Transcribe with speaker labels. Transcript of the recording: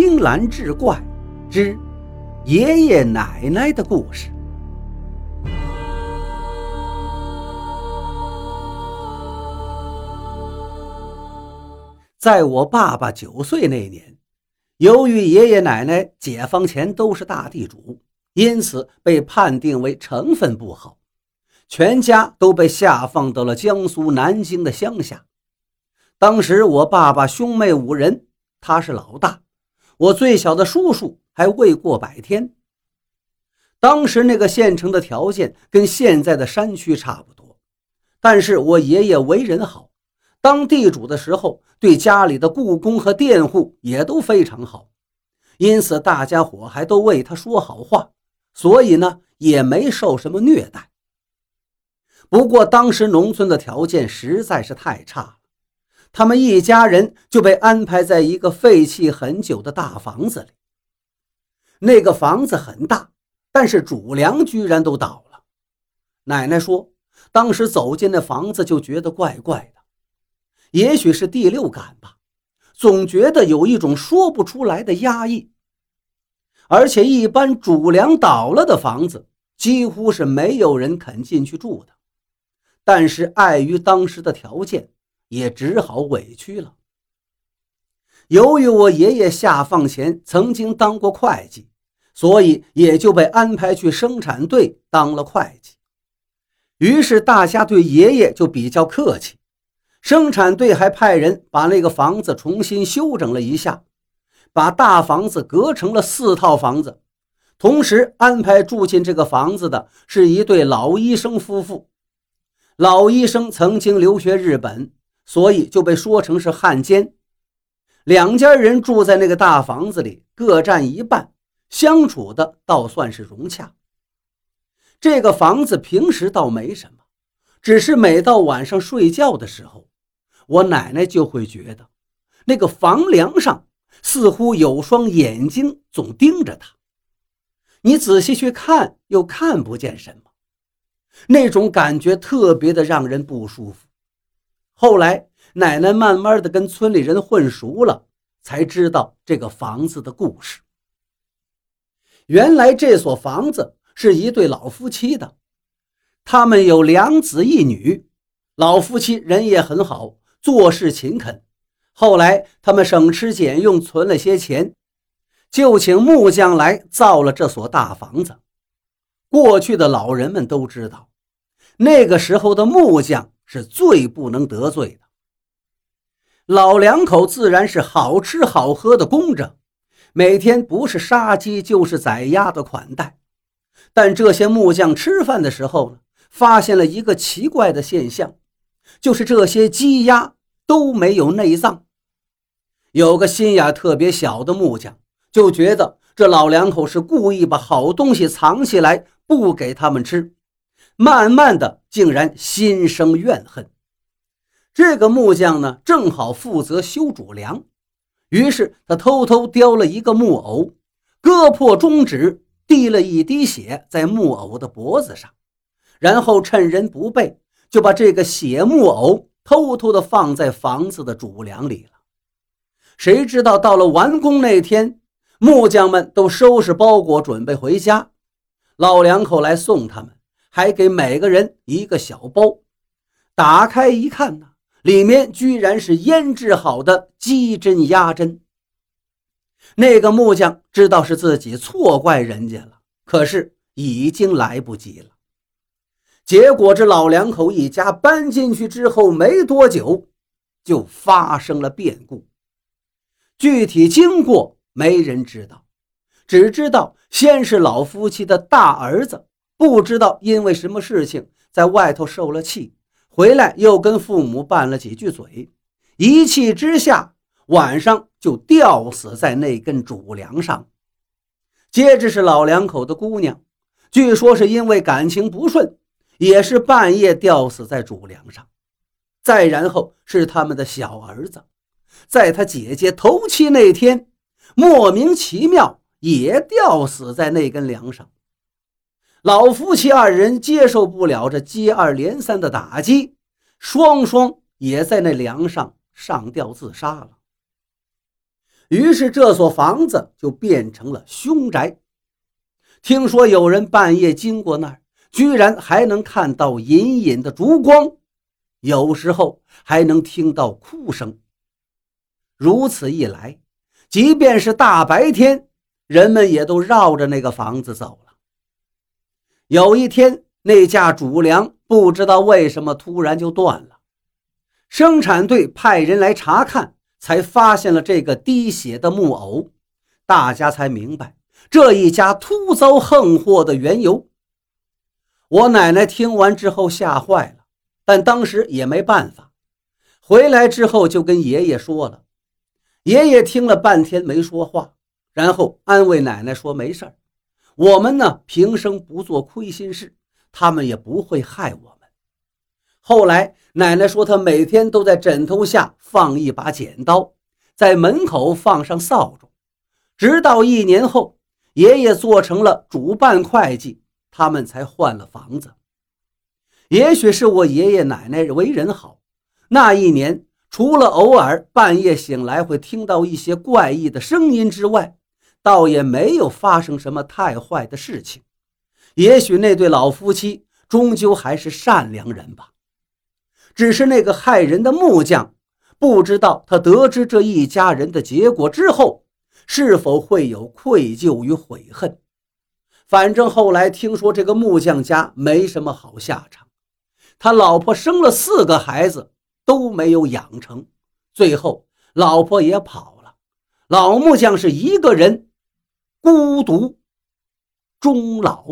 Speaker 1: 青蓝志怪之爷爷奶奶的故事。在我爸爸九岁那年，由于爷爷奶奶解放前都是大地主，因此被判定为成分不好，全家都被下放到了江苏南京的乡下。当时我爸爸兄妹五人，他是老大。我最小的叔叔还未过百天。当时那个县城的条件跟现在的山区差不多，但是我爷爷为人好，当地主的时候对家里的雇工和佃户也都非常好，因此大家伙还都为他说好话，所以呢也没受什么虐待。不过当时农村的条件实在是太差。他们一家人就被安排在一个废弃很久的大房子里。那个房子很大，但是主梁居然都倒了。奶奶说，当时走进那房子就觉得怪怪的，也许是第六感吧，总觉得有一种说不出来的压抑。而且，一般主梁倒了的房子，几乎是没有人肯进去住的。但是，碍于当时的条件。也只好委屈了。由于我爷爷下放前曾经当过会计，所以也就被安排去生产队当了会计。于是大家对爷爷就比较客气。生产队还派人把那个房子重新修整了一下，把大房子隔成了四套房子。同时安排住进这个房子的是一对老医生夫妇。老医生曾经留学日本。所以就被说成是汉奸。两家人住在那个大房子里，各占一半，相处的倒算是融洽。这个房子平时倒没什么，只是每到晚上睡觉的时候，我奶奶就会觉得那个房梁上似乎有双眼睛总盯着她。你仔细去看，又看不见什么，那种感觉特别的让人不舒服。后来，奶奶慢慢的跟村里人混熟了，才知道这个房子的故事。原来这所房子是一对老夫妻的，他们有两子一女。老夫妻人也很好，做事勤恳。后来他们省吃俭用存了些钱，就请木匠来造了这所大房子。过去的老人们都知道，那个时候的木匠。是最不能得罪的。老两口自然是好吃好喝的供着，每天不是杀鸡就是宰鸭的款待。但这些木匠吃饭的时候呢，发现了一个奇怪的现象，就是这些鸡鸭都没有内脏。有个心眼特别小的木匠就觉得这老两口是故意把好东西藏起来，不给他们吃。慢慢的，竟然心生怨恨。这个木匠呢，正好负责修主梁，于是他偷偷雕了一个木偶，割破中指，滴了一滴血在木偶的脖子上，然后趁人不备，就把这个血木偶偷偷的放在房子的主梁里了。谁知道到了完工那天，木匠们都收拾包裹准备回家，老两口来送他们。还给每个人一个小包，打开一看呢，里面居然是腌制好的鸡胗鸭胗。那个木匠知道是自己错怪人家了，可是已经来不及了。结果这老两口一家搬进去之后没多久，就发生了变故。具体经过没人知道，只知道先是老夫妻的大儿子。不知道因为什么事情在外头受了气，回来又跟父母拌了几句嘴，一气之下晚上就吊死在那根主梁上。接着是老两口的姑娘，据说是因为感情不顺，也是半夜吊死在主梁上。再然后是他们的小儿子，在他姐姐头七那天，莫名其妙也吊死在那根梁上。老夫妻二人接受不了这接二连三的打击，双双也在那梁上上吊自杀了。于是这所房子就变成了凶宅。听说有人半夜经过那儿，居然还能看到隐隐的烛光，有时候还能听到哭声。如此一来，即便是大白天，人们也都绕着那个房子走了。有一天，那架主梁不知道为什么突然就断了，生产队派人来查看，才发现了这个滴血的木偶，大家才明白这一家突遭横祸的缘由。我奶奶听完之后吓坏了，但当时也没办法。回来之后就跟爷爷说了。爷爷听了半天没说话，然后安慰奶奶说：“没事儿，我们呢平生不做亏心事，他们也不会害我们。”后来奶奶说，她每天都在枕头下放一把剪刀，在门口放上扫帚，直到一年后，爷爷做成了主办会计，他们才换了房子。也许是我爷爷奶奶为人好，那一年。除了偶尔半夜醒来会听到一些怪异的声音之外，倒也没有发生什么太坏的事情。也许那对老夫妻终究还是善良人吧。只是那个害人的木匠，不知道他得知这一家人的结果之后，是否会有愧疚与悔恨。反正后来听说这个木匠家没什么好下场，他老婆生了四个孩子。都没有养成，最后老婆也跑了，老木匠是一个人孤独终老。